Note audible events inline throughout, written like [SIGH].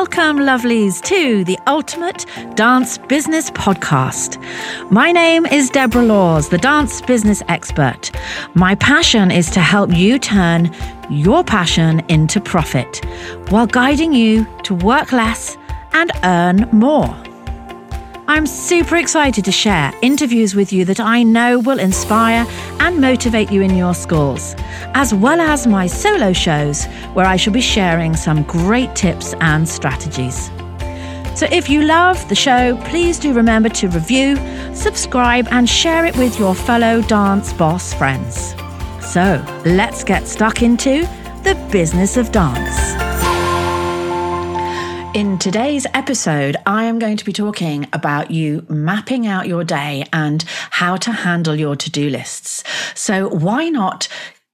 Welcome, lovelies, to the Ultimate Dance Business Podcast. My name is Deborah Laws, the dance business expert. My passion is to help you turn your passion into profit while guiding you to work less and earn more. I'm super excited to share interviews with you that I know will inspire and motivate you in your schools, as well as my solo shows where I shall be sharing some great tips and strategies. So if you love the show, please do remember to review, subscribe, and share it with your fellow dance boss friends. So let's get stuck into the business of dance. In today's episode, I am going to be talking about you mapping out your day and how to handle your to do lists. So, why not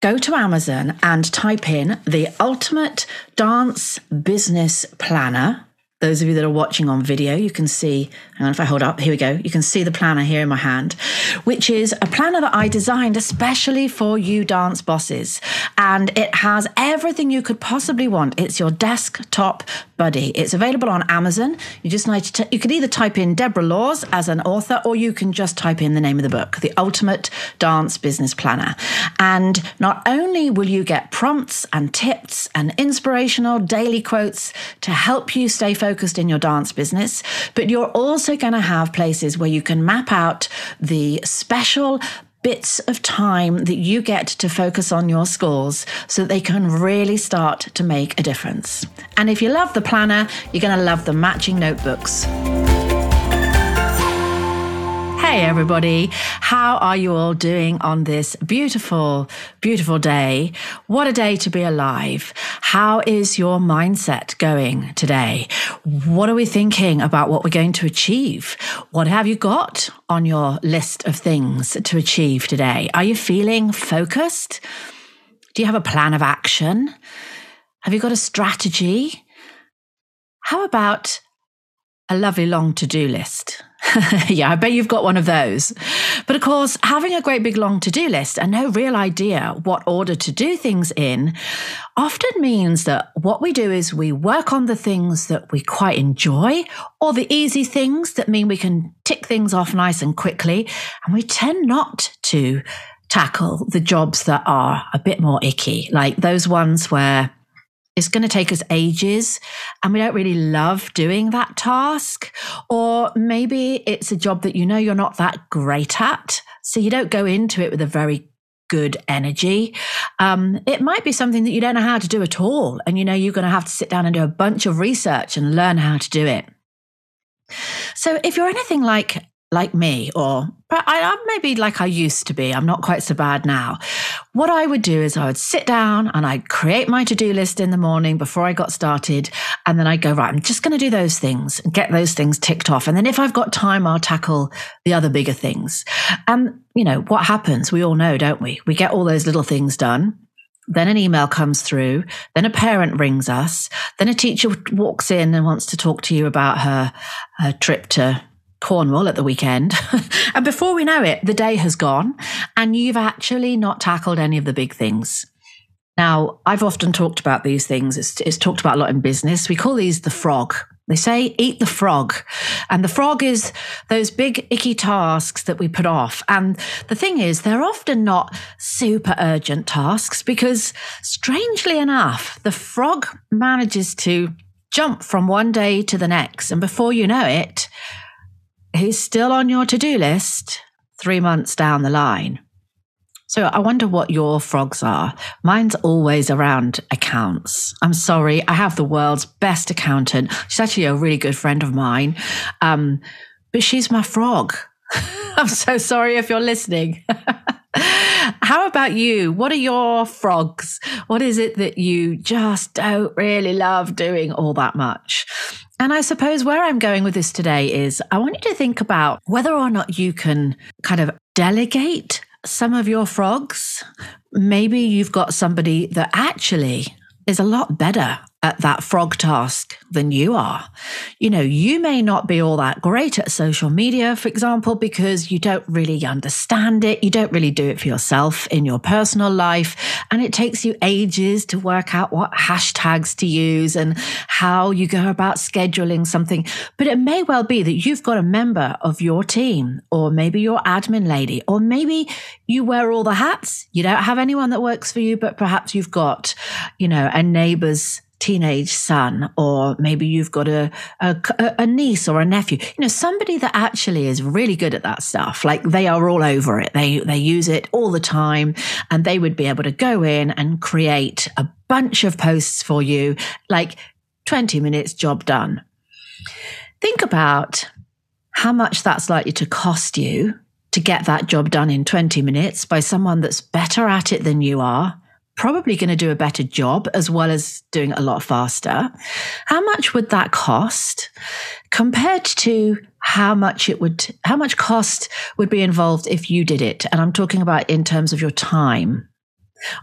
go to Amazon and type in the Ultimate Dance Business Planner? Those of you that are watching on video, you can see, on, if I hold up, here we go. You can see the planner here in my hand, which is a planner that I designed especially for you dance bosses. And it has everything you could possibly want. It's your desktop buddy. It's available on Amazon. You just need to, you can either type in Deborah Laws as an author, or you can just type in the name of the book, The Ultimate Dance Business Planner. And not only will you get prompts and tips and inspirational daily quotes to help you stay focused focused in your dance business, but you're also going to have places where you can map out the special bits of time that you get to focus on your scores so that they can really start to make a difference. And if you love the planner, you're going to love the matching notebooks. Hey, everybody. How are you all doing on this beautiful, beautiful day? What a day to be alive. How is your mindset going today? What are we thinking about what we're going to achieve? What have you got on your list of things to achieve today? Are you feeling focused? Do you have a plan of action? Have you got a strategy? How about a lovely long to do list? [LAUGHS] yeah, I bet you've got one of those. But of course, having a great big long to do list and no real idea what order to do things in often means that what we do is we work on the things that we quite enjoy or the easy things that mean we can tick things off nice and quickly. And we tend not to tackle the jobs that are a bit more icky, like those ones where it's going to take us ages and we don't really love doing that task. Or maybe it's a job that you know you're not that great at. So you don't go into it with a very good energy. Um, it might be something that you don't know how to do at all. And you know you're going to have to sit down and do a bunch of research and learn how to do it. So if you're anything like like me, or I, maybe like I used to be. I'm not quite so bad now. What I would do is I would sit down and I'd create my to do list in the morning before I got started. And then I'd go, right, I'm just going to do those things and get those things ticked off. And then if I've got time, I'll tackle the other bigger things. And, you know, what happens? We all know, don't we? We get all those little things done. Then an email comes through. Then a parent rings us. Then a teacher walks in and wants to talk to you about her, her trip to Cornwall at the weekend. [LAUGHS] and before we know it, the day has gone and you've actually not tackled any of the big things. Now, I've often talked about these things. It's, it's, talked about a lot in business. We call these the frog. They say eat the frog. And the frog is those big, icky tasks that we put off. And the thing is, they're often not super urgent tasks because, strangely enough, the frog manages to jump from one day to the next. And before you know it, he's still on your to do list three months down the line. So I wonder what your frogs are. Mine's always around accounts. I'm sorry, I have the world's best accountant. She's actually a really good friend of mine, um, but she's my frog. [LAUGHS] I'm so sorry if you're listening. [LAUGHS] How about you? What are your frogs? What is it that you just don't really love doing all that much? And I suppose where I'm going with this today is I want you to think about whether or not you can kind of delegate some of your frogs. Maybe you've got somebody that actually is a lot better at that frog task than you are. You know, you may not be all that great at social media, for example, because you don't really understand it. You don't really do it for yourself in your personal life. And it takes you ages to work out what hashtags to use and how you go about scheduling something. But it may well be that you've got a member of your team, or maybe your admin lady, or maybe you wear all the hats. You don't have anyone that works for you, but perhaps you've got, you know, a neighbor's teenage son, or maybe you've got a, a, a, niece or a nephew, you know, somebody that actually is really good at that stuff. Like they are all over it. They, they use it all the time and they would be able to go in and create a bunch of posts for you, like 20 minutes job done. Think about how much that's likely to cost you to get that job done in 20 minutes by someone that's better at it than you are probably going to do a better job as well as doing it a lot faster. How much would that cost compared to how much it would, how much cost would be involved if you did it? And I'm talking about in terms of your time.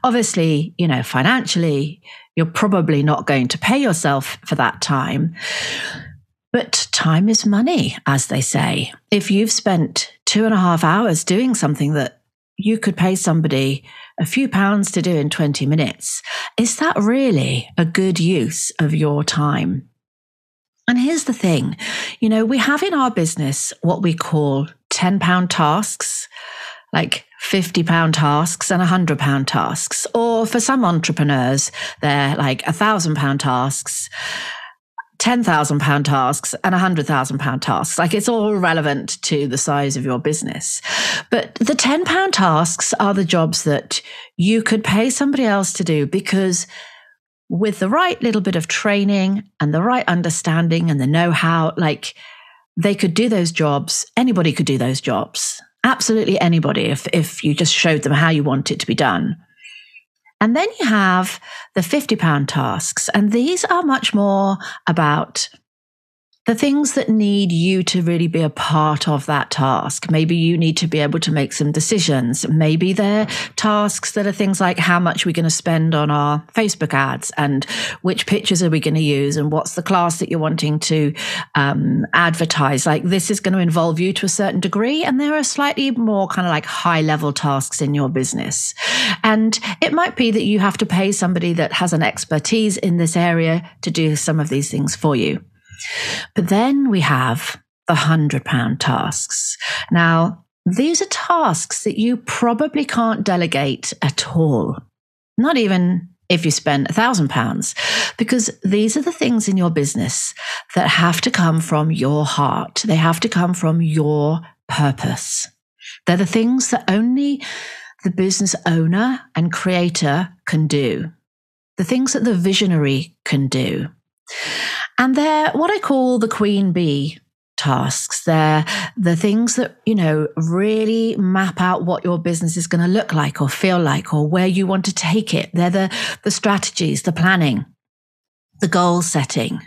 Obviously, you know, financially, you're probably not going to pay yourself for that time. But time is money, as they say. If you've spent two and a half hours doing something that you could pay somebody a few pounds to do in 20 minutes. Is that really a good use of your time? And here's the thing you know, we have in our business what we call 10 pound tasks, like 50 pound tasks and 100 pound tasks. Or for some entrepreneurs, they're like a thousand pound tasks 10,000 pound tasks and 100,000 pound tasks. Like it's all relevant to the size of your business. But the 10 pound tasks are the jobs that you could pay somebody else to do because with the right little bit of training and the right understanding and the know how, like they could do those jobs. Anybody could do those jobs. Absolutely anybody if, if you just showed them how you want it to be done. And then you have the 50 pound tasks. And these are much more about the things that need you to really be a part of that task. Maybe you need to be able to make some decisions. Maybe they're tasks that are things like how much we're going to spend on our Facebook ads and which pictures are we going to use and what's the class that you're wanting to um, advertise. Like this is going to involve you to a certain degree. And there are slightly more kind of like high level tasks in your business. And it might be that you have to pay somebody that has an expertise in this area to do some of these things for you. But then we have the hundred pound tasks. Now, these are tasks that you probably can't delegate at all. Not even if you spend a thousand pounds, because these are the things in your business that have to come from your heart. They have to come from your purpose. They're the things that only the business owner and creator can do. The things that the visionary can do. And they're what I call the queen bee tasks. They're the things that, you know, really map out what your business is going to look like or feel like or where you want to take it. They're the, the strategies, the planning, the goal setting.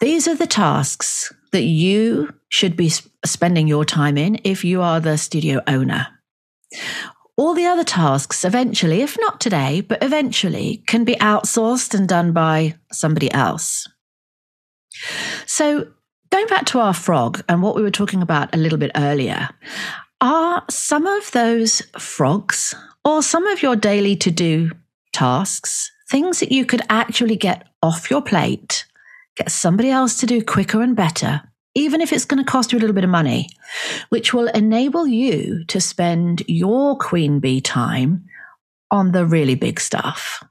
These are the tasks that you should be spending your time in if you are the studio owner. All the other tasks eventually, if not today, but eventually can be outsourced and done by somebody else. So, going back to our frog and what we were talking about a little bit earlier, are some of those frogs or some of your daily to do tasks things that you could actually get off your plate, get somebody else to do quicker and better, even if it's going to cost you a little bit of money, which will enable you to spend your queen bee time on the really big stuff,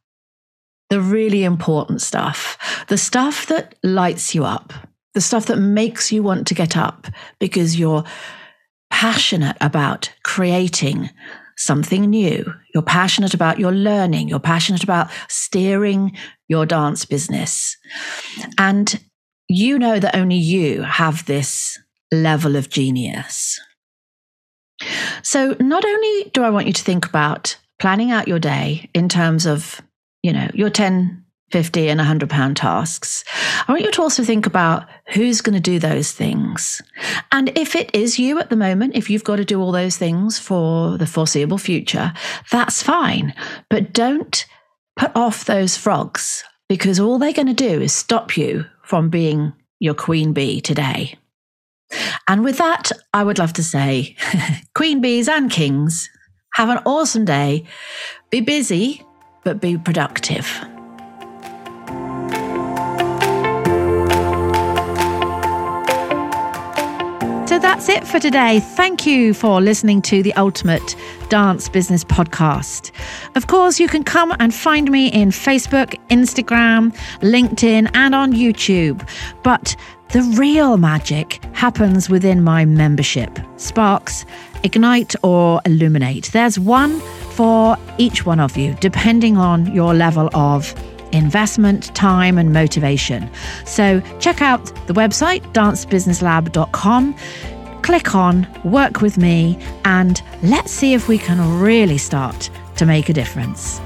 the really important stuff, the stuff that lights you up, the stuff that makes you want to get up because you're passionate about creating something new. You're passionate about your learning. You're passionate about steering your dance business. And you know that only you have this level of genius. So, not only do I want you to think about planning out your day in terms of, you know, your 10, 50 and 100 pound tasks, I want you to also think about who's going to do those things. And if it is you at the moment, if you've got to do all those things for the foreseeable future, that's fine. But don't put off those frogs because all they're going to do is stop you from being your queen bee today. And with that, I would love to say, [LAUGHS] queen bees and kings, have an awesome day. Be busy, but be productive. That's it for today. Thank you for listening to the Ultimate Dance Business Podcast. Of course, you can come and find me in Facebook, Instagram, LinkedIn, and on YouTube. But the real magic happens within my membership Sparks, Ignite, or Illuminate. There's one for each one of you, depending on your level of investment, time, and motivation. So check out the website, dancebusinesslab.com. Click on Work with Me, and let's see if we can really start to make a difference.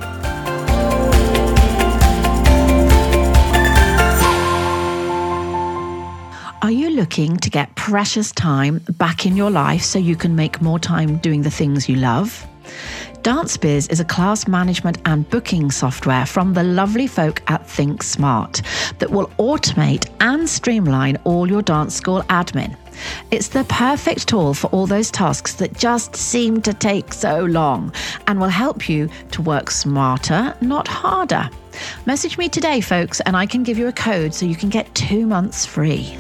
Are you looking to get precious time back in your life so you can make more time doing the things you love? DanceBiz is a class management and booking software from the lovely folk at Think Smart that will automate and streamline all your dance school admin. It's the perfect tool for all those tasks that just seem to take so long and will help you to work smarter, not harder. Message me today, folks, and I can give you a code so you can get two months free.